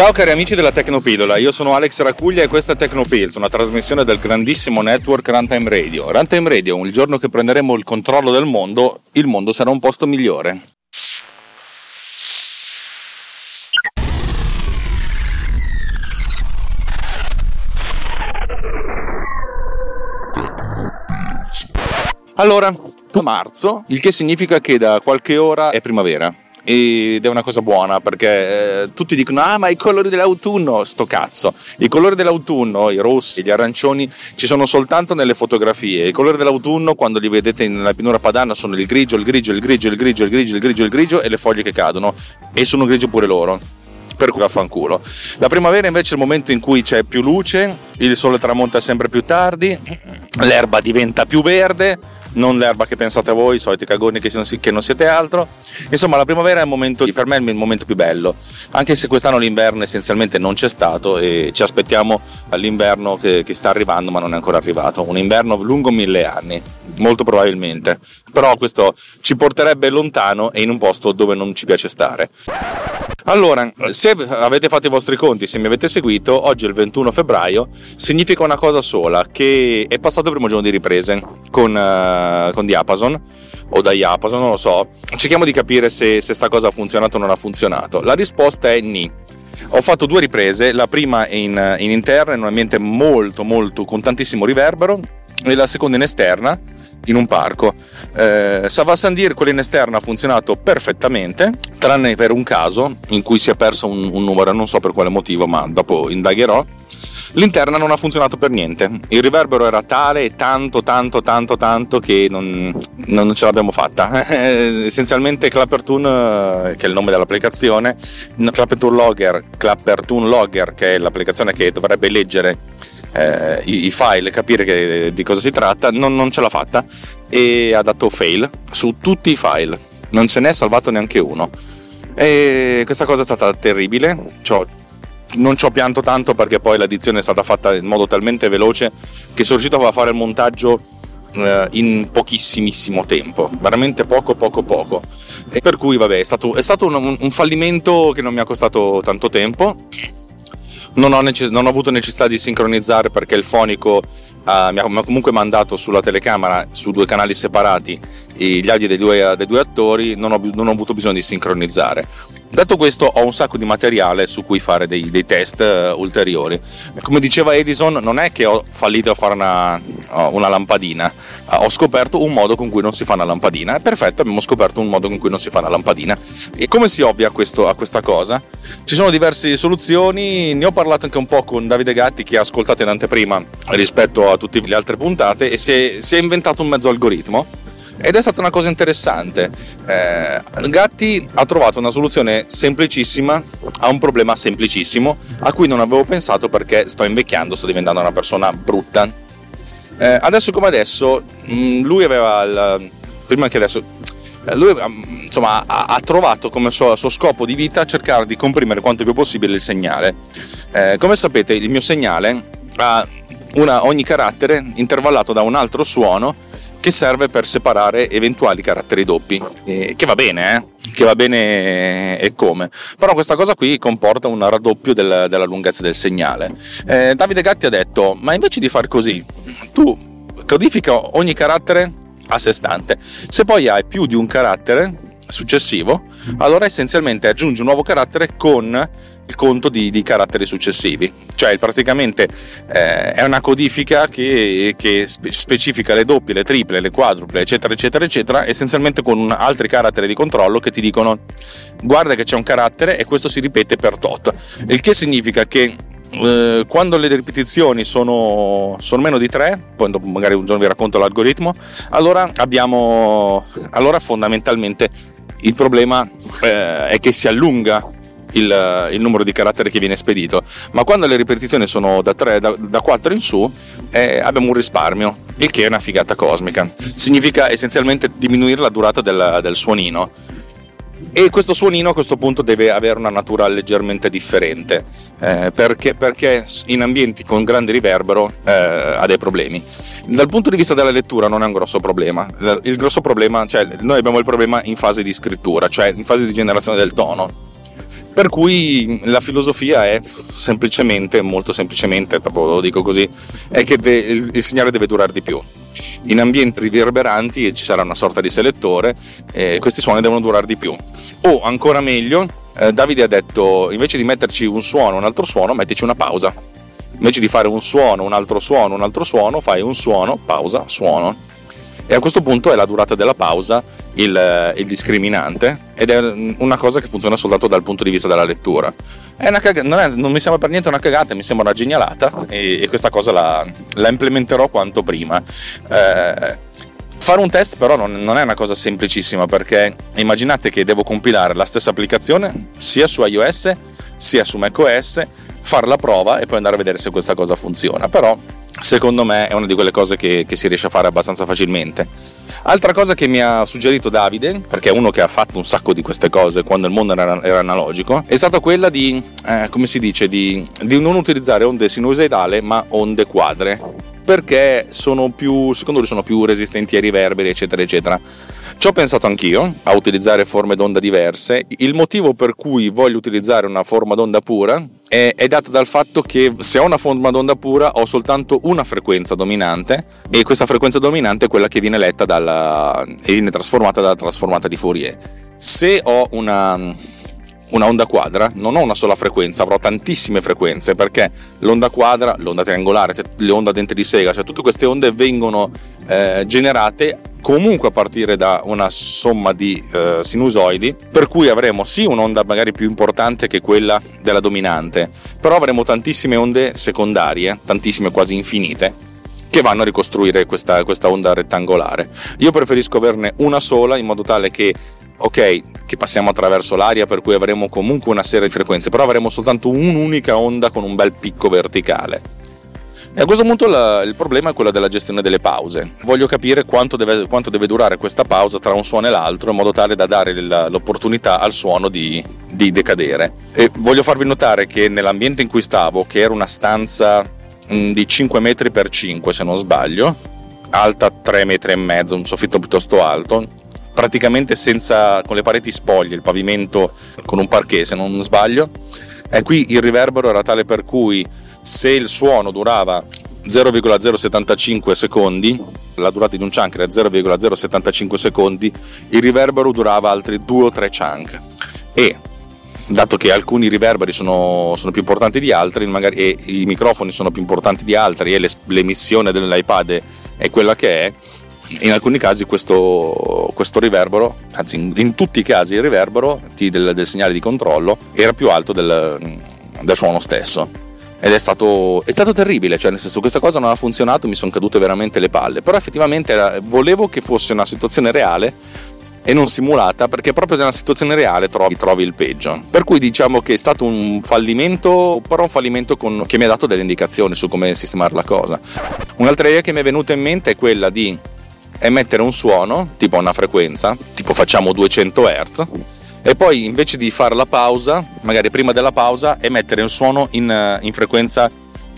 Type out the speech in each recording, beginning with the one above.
Ciao cari amici della Tecnopillola, io sono Alex Racuglia e questa è Tecnopills, una trasmissione del grandissimo network Runtime Radio. Runtime Radio, il giorno che prenderemo il controllo del mondo, il mondo sarà un posto migliore. Allora, marzo, il che significa che da qualche ora è primavera ed è una cosa buona perché eh, tutti dicono ah ma i colori dell'autunno sto cazzo. I colori dell'autunno i rossi gli arancioni ci sono soltanto nelle fotografie. I colori dell'autunno quando li vedete nella pianura padana sono il grigio il grigio il grigio il grigio il grigio il grigio il grigio e le foglie che cadono. E sono grigio pure loro. Per cui vaffanculo. La primavera invece è il momento in cui c'è più luce, il sole tramonta sempre più tardi, l'erba diventa più verde, non l'erba che pensate voi, i soliti cagoni che, che non siete altro. Insomma, la primavera è momento, per me è il momento più bello, anche se quest'anno l'inverno essenzialmente non c'è stato e ci aspettiamo l'inverno che, che sta arrivando ma non è ancora arrivato, un inverno lungo mille anni, molto probabilmente, però questo ci porterebbe lontano e in un posto dove non ci piace stare. Allora, se avete fatto i vostri conti, se mi avete seguito, oggi è il 21 febbraio, significa una cosa sola, che è passato il primo giorno di riprese con, uh, con Diapason o da Diapason, non lo so. Cerchiamo di capire se, se sta cosa ha funzionato o non ha funzionato. La risposta è ni. Ho fatto due riprese, la prima in, in interna, in un ambiente molto molto con tantissimo riverbero, e la seconda in esterna, in un parco. Eh, Savasandir, quella in esterna, ha funzionato perfettamente, tranne per un caso in cui si è perso un, un numero, non so per quale motivo, ma dopo indagherò. L'interna non ha funzionato per niente. Il riverbero era tale tanto, tanto, tanto, tanto che non, non ce l'abbiamo fatta. Essenzialmente Clappertoon, eh, che è il nome dell'applicazione, Clappertoon Logger, Clappertoon Logger, che è l'applicazione che dovrebbe leggere eh, i, i, file, capire che, di cosa si tratta, non, non ce l'ha fatta e ha dato fail su tutti i file, non ce n'è salvato neanche uno. E questa cosa è stata terribile, C'ho, non ci ho pianto tanto perché poi l'addizione è stata fatta in modo talmente veloce che sono riuscito a fare il montaggio eh, in pochissimissimo tempo, veramente poco poco poco. E per cui vabbè è stato, è stato un, un fallimento che non mi ha costato tanto tempo non ho, necess- non ho, avuto necessità di sincronizzare perché il fonico uh, mi, ha, comunque mandato sulla telecamera su due canali separati gli audio dei due, dei due attori, non ho, non ho, avuto bisogno di sincronizzare. Detto questo, ho un sacco di materiale su cui fare dei, dei test uh, ulteriori. Come diceva Edison, non è che ho fallito a fare una, una lampadina, uh, ho scoperto un modo con cui non si fa una lampadina. È perfetto, abbiamo scoperto un modo con cui non si fa una lampadina. E come si ovvia questo, a questa cosa? Ci sono diverse soluzioni, ne ho parlato anche un po' con Davide Gatti che ha ascoltato in anteprima rispetto a tutte le altre puntate e si è, si è inventato un mezzo algoritmo ed è stata una cosa interessante. Eh, Gatti ha trovato una soluzione semplicissima a un problema semplicissimo a cui non avevo pensato perché sto invecchiando, sto diventando una persona brutta. Eh, adesso come adesso, mm, lui aveva il, prima che adesso eh, lui mm, insomma, ha, trovato come suo, suo, scopo di vita cercare di comprimere quanto più possibile il segnale. Eh, come sapete, il mio segnale ha una, ogni carattere intervallato da un altro suono che serve per separare eventuali caratteri doppi, eh, che va bene, eh? che va bene e come. Però questa cosa qui comporta un raddoppio del, della lunghezza del segnale. Eh, Davide Gatti ha detto, ma invece di far così, tu codifica ogni carattere a sé stante. Se poi hai più di un carattere successivo, allora essenzialmente aggiungi un nuovo carattere con il conto di, di caratteri successivi. Cioè praticamente eh, è una codifica che, che, specifica le doppie, le triple, le quadruple, eccetera, eccetera, eccetera, essenzialmente con altri caratteri di controllo che ti dicono guarda che c'è un carattere e questo si ripete per tot. Il che significa che eh, quando le ripetizioni sono, sono, meno di 3, poi magari un giorno vi racconto l'algoritmo, allora abbiamo, allora fondamentalmente il problema eh, è che si allunga il, il, numero di caratteri che viene spedito, ma quando le ripetizioni sono da 3, da, da 4 in su, eh, abbiamo un risparmio, il che è una figata cosmica. Significa essenzialmente diminuire la durata del, del suonino e questo suonino a questo punto deve avere una natura leggermente differente eh, perché, perché, in ambienti con grande riverbero eh, ha dei problemi. Dal punto di vista della lettura non è un grosso problema. Il grosso problema cioè noi abbiamo il problema in fase di scrittura cioè in fase di generazione del tono. Per cui la filosofia è semplicemente, molto semplicemente, proprio lo dico così, è che de- il, segnale deve durare di più in ambienti riverberanti ci sarà una sorta di selettore e questi suoni devono durare di più. O ancora meglio, eh, Davide ha detto invece di metterci un suono, un altro suono, mettici una pausa. Invece di fare un suono, un altro suono, un altro suono, fai un suono, pausa, suono. E a questo punto è la durata della pausa il, il discriminante ed è una cosa che funziona soltanto dal punto di vista della lettura. Cag- non, è, non, mi sembra per niente una cagata, mi sembra una genialata e, e questa cosa la, la, implementerò quanto prima. Eh, fare un test però non, non, è una cosa semplicissima perché immaginate che devo compilare la stessa applicazione sia su iOS sia su macOS, fare la prova e poi andare a vedere se questa cosa funziona. Però secondo me è una di quelle cose che, che si riesce a fare abbastanza facilmente. Altra cosa che mi ha suggerito Davide, perché è uno che ha fatto un sacco di queste cose quando il mondo era, era analogico, è stata quella di, eh, come si dice, di, di non utilizzare onde sinusoidali ma onde quadre perché sono più, secondo lui sono più resistenti ai riverberi, eccetera, eccetera. Ci ho pensato anch'io a utilizzare forme d'onda diverse. Il motivo per cui voglio utilizzare una forma d'onda pura è, è dato dal fatto che se ho una forma d'onda pura ho soltanto una frequenza dominante e questa frequenza dominante è quella che viene letta dalla, e viene trasformata dalla trasformata di Fourier. Se ho una, una onda quadra, non ho una sola frequenza, avrò tantissime frequenze perché l'onda quadra, l'onda triangolare, le onde a dente di sega, cioè tutte queste onde vengono eh, generate comunque a partire da una somma di eh, sinusoidi, per cui avremo sì un'onda magari più importante che quella della dominante, però avremo tantissime onde secondarie, tantissime quasi infinite, che vanno a ricostruire questa, questa onda rettangolare. Io preferisco averne una sola in modo tale che ok, che passiamo attraverso l'aria, per cui avremo comunque una serie di frequenze, però avremo soltanto un'unica onda con un bel picco verticale. E a questo punto la, il problema è quello della gestione delle pause. Voglio capire quanto deve, quanto deve, durare questa pausa tra un suono e l'altro in modo tale da dare l'opportunità al suono di, di decadere. E voglio farvi notare che nell'ambiente in cui stavo, che era una stanza mm, di 5 metri per 5 se non sbaglio, alta 3 metri e mezzo, un soffitto piuttosto alto, praticamente senza, con le pareti spoglie, il pavimento con un parquet se non sbaglio, e qui il riverbero era tale per cui se il suono durava 0,075 secondi, la durata di un chunk era 0,075 secondi, il riverbero durava altri 2 o 3 chunk. E dato che alcuni riverberi sono, sono più importanti di altri, magari, e i microfoni sono più importanti di altri, e l'emissione dell'iPad è quella che è, in alcuni casi questo, questo riverbero, anzi in, in, tutti i casi il riverbero del, del, segnale di controllo era più alto del, del suono stesso ed è stato, è stato, terribile, cioè nel senso questa cosa non ha funzionato, mi sono cadute veramente le palle, però effettivamente era, volevo che fosse una situazione reale e non simulata perché proprio nella situazione reale trovi, trovi, il peggio. Per cui diciamo che è stato un fallimento, però un fallimento con, che mi ha dato delle indicazioni su come sistemare la cosa. Un'altra idea che mi è venuta in mente è quella di emettere un suono, tipo una frequenza, tipo facciamo 200 Hz e poi invece di fare la pausa, magari prima della pausa, emettere un suono in, eh, in frequenza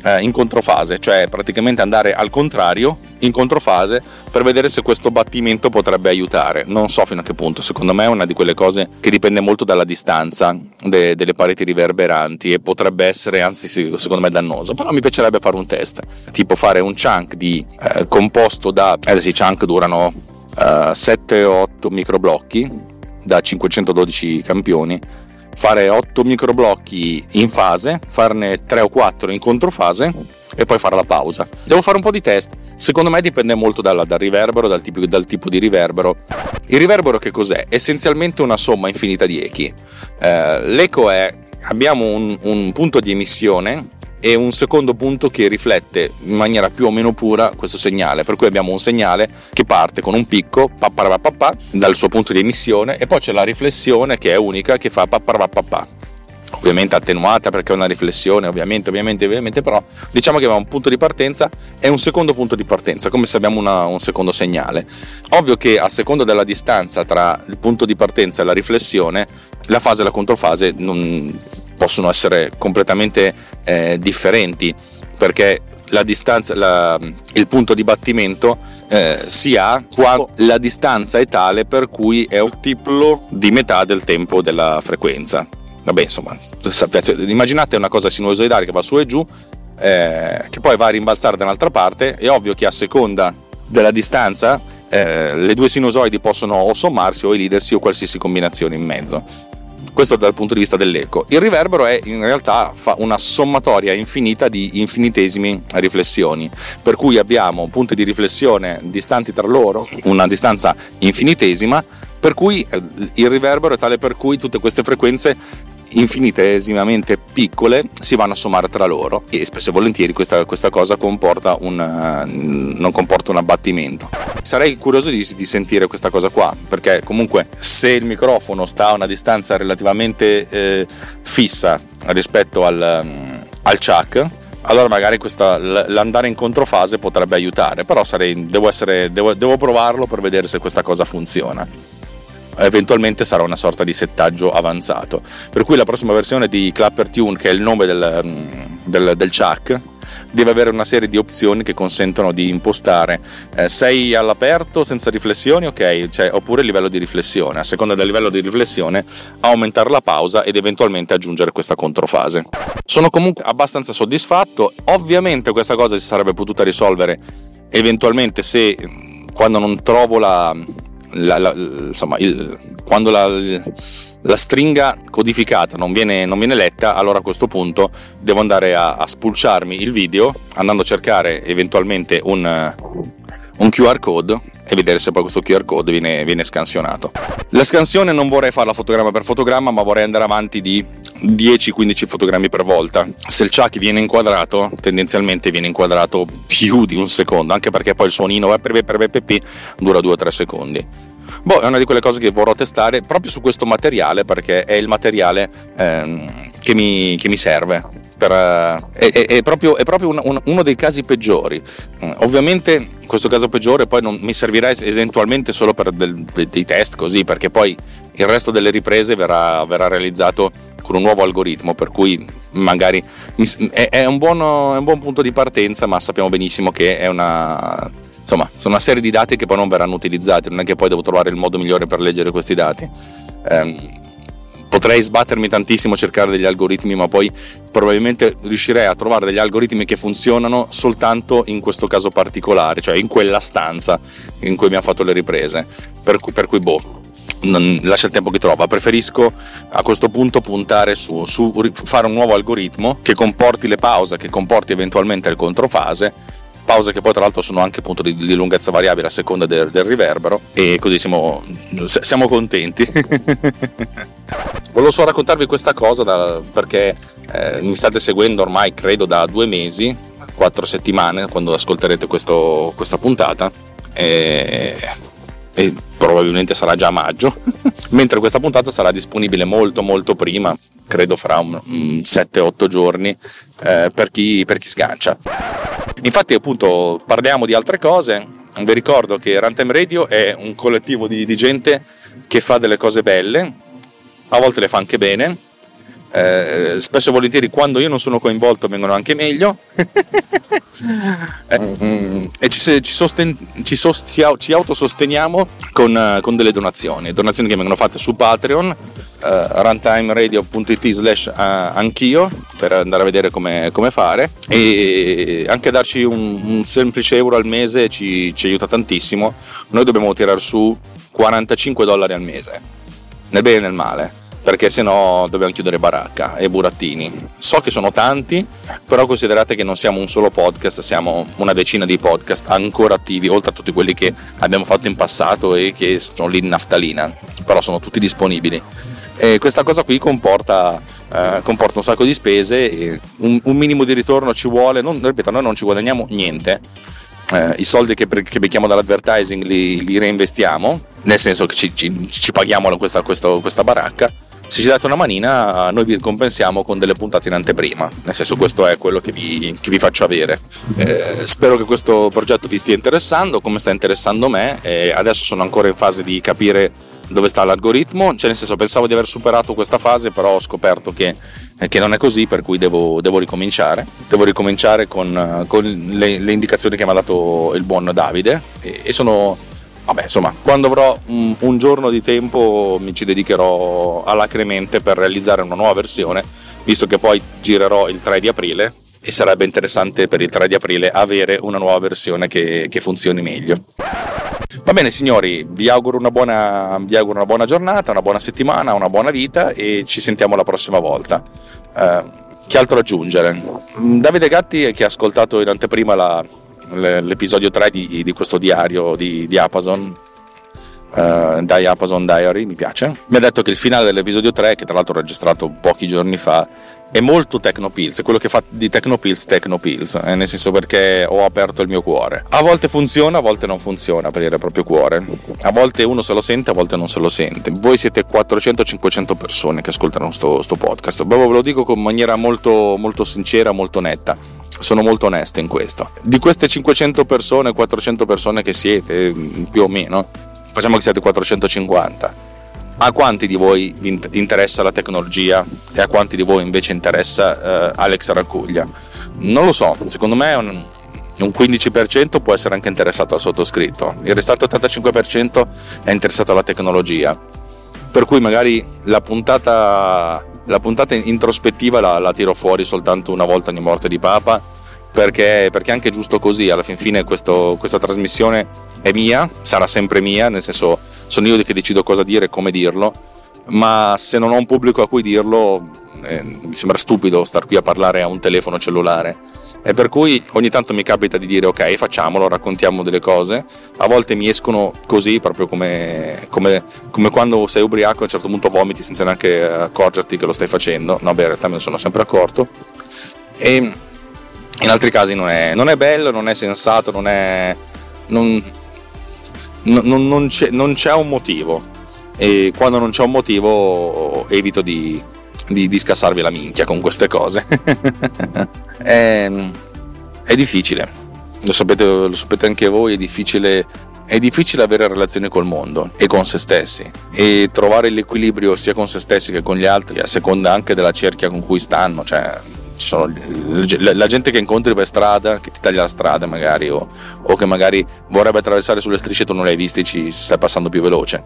eh, in controfase, cioè praticamente andare al contrario in controfase per vedere se questo battimento potrebbe aiutare. Non so fino a che punto, secondo me è una di quelle cose che dipende molto dalla distanza de- delle pareti riverberanti e potrebbe essere anzi secondo me dannoso, però mi piacerebbe fare un test, tipo fare un chunk di eh, composto da, eh sì, chunk durano uh, 7-8 microblocchi da 512 campioni, fare 8 microblocchi in fase, farne 3 o 4 in controfase e poi fare la pausa. Devo fare un po' di test. Secondo me dipende molto dal, dal riverbero, dal tipo, dal tipo, di riverbero. Il riverbero che cos'è? Essenzialmente una somma infinita di echi. Eh, l'eco è abbiamo un, un punto di emissione e un secondo punto che riflette in maniera più o meno pura questo segnale, per cui abbiamo un segnale che parte con un picco papparapapà dal suo punto di emissione e poi c'è la riflessione che è unica che fa papparapapà ovviamente attenuata perché è una riflessione, ovviamente, ovviamente, ovviamente, però diciamo che abbiamo un punto di partenza e un secondo punto di partenza, come se abbiamo una, un secondo segnale. Ovvio che a seconda della distanza tra il punto di partenza e la riflessione, la fase e la controfase non, possono essere completamente eh, differenti perché la distanza, la, il punto di battimento eh, si ha quando la distanza è tale per cui è un multiplo di metà del tempo della frequenza. vabbè insomma, immaginate una cosa sinusoidale che va su e giù, eh, che poi va a rimbalzare da un'altra parte, è ovvio che a seconda della distanza eh, le due sinusoidi possono o sommarsi o elidersi o qualsiasi combinazione in mezzo. Questo dal punto di vista dell'eco. Il riverbero è in realtà una sommatoria infinita di infinitesimi riflessioni, per cui abbiamo punti di riflessione distanti tra loro, una distanza infinitesima, per cui eh, il riverbero è tale per cui tutte queste frequenze infinitesimamente piccole si vanno a sommare tra loro e spesso e volentieri questa, questa cosa comporta un, uh, non comporta un abbattimento. Sarei curioso di, di, sentire questa cosa qua perché comunque se il microfono sta a una distanza relativamente eh, fissa rispetto al, um, al chuck allora magari questa, l'andare in controfase potrebbe aiutare però sarei, devo, essere, devo, devo provarlo per vedere se questa cosa funziona eventualmente sarà una sorta di settaggio avanzato. Per cui la prossima versione di Clapper Tune, che è il nome del, mm, del, del Chuck, deve avere una serie di opzioni che consentono di impostare eh, sei all'aperto senza riflessioni, ok, cioè, oppure livello di riflessione, a seconda del livello di riflessione aumentare la pausa ed eventualmente aggiungere questa controfase. Sono comunque abbastanza soddisfatto, ovviamente questa cosa si sarebbe potuta risolvere eventualmente se mm, quando non trovo la, la, la, insomma, il, quando la, la, stringa codificata non viene, non viene, letta, allora a questo punto devo andare a, a spulciarmi il video andando a cercare eventualmente un, un QR code e vedere se poi questo QR code viene, viene, scansionato. La scansione non vorrei farla fotogramma per fotogramma, ma vorrei andare avanti di 10-15 fotogrammi per volta. Se il chuck viene inquadrato, tendenzialmente viene inquadrato più di un secondo, anche perché poi il suonino dura 2-3 secondi. Boh, è una di quelle cose che vorrò testare proprio su questo materiale perché è il materiale ehm, che, mi, che mi serve per, è, è, è, proprio, è proprio un, un, uno dei casi peggiori. Mm, ovviamente questo caso peggiore poi non mi servirà eventualmente solo per del, dei test così, perché poi il resto delle riprese verrà, verrà realizzato con un nuovo algoritmo, per cui magari è, un buono, è un buon punto di partenza, ma sappiamo benissimo che è una insomma, sono una serie di dati che poi non verranno utilizzati, non è che poi devo trovare il modo migliore per leggere questi dati. Eh, potrei sbattermi tantissimo a cercare degli algoritmi, ma poi probabilmente riuscirei a trovare degli algoritmi che funzionano soltanto in questo caso particolare, cioè in quella stanza in cui abbiamo fatto le riprese. Per cui, per cui boh, lascia il tempo che trova. Preferisco a questo punto puntare su, su, fare un nuovo algoritmo che comporti le pause, che comporti eventualmente le controfase pause che poi tra l'altro sono anche appunto di, di lunghezza variabile a seconda del, del riverbero e così siamo, siamo contenti. Volevo solo raccontarvi questa cosa da, perché eh, mi state seguendo ormai credo da due mesi, quattro settimane quando ascolterete questo, questa puntata e, e probabilmente sarà già maggio, mentre questa puntata sarà disponibile molto molto prima, credo fra un, un 7-8 giorni eh, per, chi, per chi sgancia. Infatti appunto parliamo di altre cose, vi ricordo che Runtime Radio è un collettivo di, di gente che fa delle cose belle, a volte le fa anche bene, eh, spesso e volentieri quando io non sono coinvolto vengono anche meglio. Eh, e ci, ci, sosten- ci, sost- ci autososteniamo con, con, delle donazioni, donazioni che vengono fatte su Patreon, uh, runtimeradio.it slash uh, anch'io per andare a vedere come, come fare. E anche darci un, un, semplice euro al mese ci, ci aiuta tantissimo, noi dobbiamo tirare su 45 dollari al mese, nel bene e nel male perché se no dobbiamo chiudere baracca e burattini. So che sono tanti, però considerate che non siamo un solo podcast, siamo una decina di podcast ancora attivi, oltre a tutti quelli che abbiamo fatto in passato e che sono lì in naftalina, però sono tutti disponibili. E questa cosa qui comporta, eh, comporta un sacco di spese un, un, minimo di ritorno ci vuole, non, ripeto, noi non ci guadagniamo niente, eh, i soldi che, che becchiamo dall'advertising li, li, reinvestiamo, nel senso che ci, ci, ci paghiamo questa, questa, questa baracca se ci date una manina noi vi ricompensiamo con delle puntate in anteprima, nel senso questo è quello che vi, che vi faccio avere. Eh, spero che questo progetto vi stia interessando, come sta interessando me, e adesso sono ancora in fase di capire dove sta l'algoritmo, cioè nel senso pensavo di aver superato questa fase, però ho scoperto che, che non è così, per cui devo, devo ricominciare. Devo ricominciare con, con le, le, indicazioni che mi ha dato il buon Davide e, e sono vabbè, insomma, quando avrò un, un, giorno di tempo mi ci dedicherò alacremente per realizzare una nuova versione, visto che poi girerò il 3 di aprile e sarebbe interessante per il 3 di aprile avere una nuova versione che, che funzioni meglio. Va bene signori, vi auguro, buona, vi auguro, una buona, giornata, una buona settimana, una buona vita e ci sentiamo la prossima volta. Uh, che altro aggiungere? Davide Gatti che ha ascoltato in anteprima la, l'episodio 3 di, di, questo diario di, di Amazon Uh, dai Amazon Diary, mi piace. Mi ha detto che il finale dell'episodio 3, che tra l'altro ho registrato pochi giorni fa, è molto Tecnopills, quello che fa di Tecnopills Tecnopills, eh, nel senso perché ho aperto il mio cuore. A volte funziona, a volte non funziona per il proprio cuore. A volte uno se lo sente, a volte non se lo sente. Voi siete 400-500 persone che ascoltano questo podcast. Ve lo dico in maniera molto, molto sincera, molto netta sono molto onesto in questo. Di queste 500 persone, 400 persone che siete, più o meno, facciamo che siate 450 a quanti di voi interessa la tecnologia e a quanti di voi invece interessa uh, Alex Raccuglia? Non lo so, secondo me un, un 15% può essere anche interessato al sottoscritto, il restante 85% è interessato alla tecnologia, per cui magari la puntata, la puntata introspettiva la, la tiro fuori soltanto una volta ogni morte di Papa, perché, perché anche giusto così, alla fin fine questo, questa trasmissione è mia, sarà sempre mia, nel senso sono io che decido cosa dire e come dirlo, ma se non ho un pubblico a cui dirlo eh, mi sembra stupido star qui a parlare a un telefono cellulare. E per cui ogni tanto mi capita di dire ok facciamolo, raccontiamo delle cose, a volte mi escono così proprio come, come, come quando sei ubriaco a un certo punto vomiti senza neanche accorgerti che lo stai facendo, no beh in realtà me ne sono sempre accorto. E in altri casi non è, non è bello, non è sensato, non è... Non, non, non, c'è, non, c'è, un motivo. E quando non c'è un motivo evito di, di, di scassarvi la minchia con queste cose. è, è, difficile, lo sapete, lo sapete anche voi, è difficile è difficile avere relazioni col mondo e con se stessi e trovare l'equilibrio sia con se stessi che con gli altri a seconda anche della cerchia con cui stanno, cioè la gente che incontri per strada, che ti taglia la strada magari, o, o che magari vorrebbe attraversare sulle strisce e tu non le hai viste ci stai passando più veloce.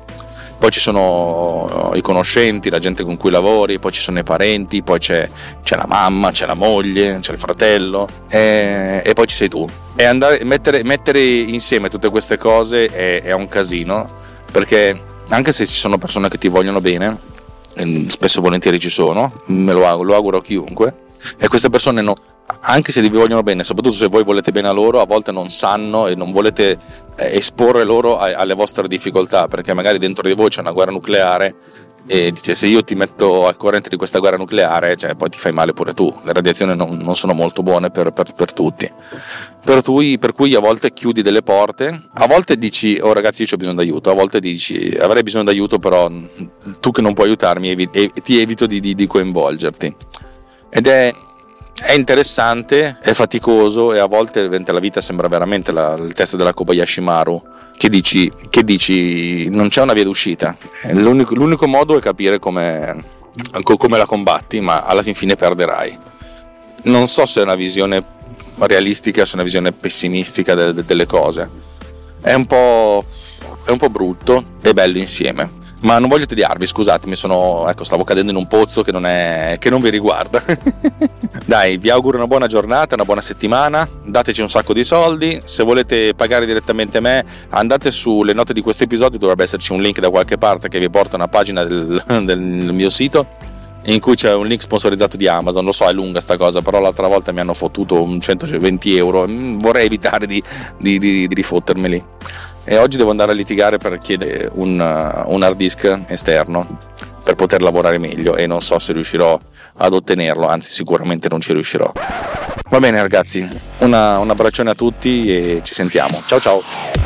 Poi ci sono i conoscenti, la gente con cui lavori, poi ci sono i parenti, poi c'è, c'è la mamma, c'è la moglie, c'è il fratello e, e poi ci sei tu. E andare, mettere, mettere, insieme tutte queste cose è, è un casino perché anche se ci sono persone che ti vogliono bene, spesso e volentieri ci sono, me lo auguro, lo auguro a chiunque, e queste persone no, anche se vi vogliono bene, soprattutto se voi volete bene a loro, a volte non sanno e non volete eh, esporre loro alle vostre difficoltà, perché magari dentro di voi c'è una guerra nucleare e dite se io ti metto al corrente di questa guerra nucleare, cioè, poi ti fai male pure tu. Le radiazioni non, non sono molto buone per, per, per tutti. Per cui, per cui, a volte chiudi delle porte, a volte dici oh ragazzi io ho bisogno d'aiuto, a volte dici avrei bisogno d'aiuto però tu che non puoi aiutarmi evi- ti evito di, di, di coinvolgerti ed è, è, interessante, è faticoso e a volte la vita sembra veramente la, il test della Kobayashi Maru che dici, che dici non c'è una via d'uscita, l'unico, l'unico modo è capire come, come la combatti ma alla fin fine perderai. Non so se è una visione realistica se è una visione pessimistica delle, delle cose. È un, è un po' brutto e bello insieme ma non voglio tediarvi, scusatemi, sono, ecco, stavo cadendo in un pozzo che non, è, che non vi riguarda. Dai, vi auguro una buona giornata, una buona settimana, dateci un sacco di soldi, se volete pagare direttamente me andate sulle note di questo episodio, dovrebbe esserci un link da qualche parte che vi porta a una pagina del, del mio sito in cui c'è un link sponsorizzato di Amazon. Lo so, è lunga sta cosa, però l'altra volta mi hanno fottuto un 120 euro. Mm, vorrei evitare di, di, di, di rifottermeli e oggi devo andare a litigare per chiedere un, uh, un hard disk esterno per poter lavorare meglio e non so se riuscirò ad ottenerlo, anzi sicuramente non ci riuscirò. Va bene ragazzi, una, un abbraccione a tutti e ci sentiamo. Ciao ciao!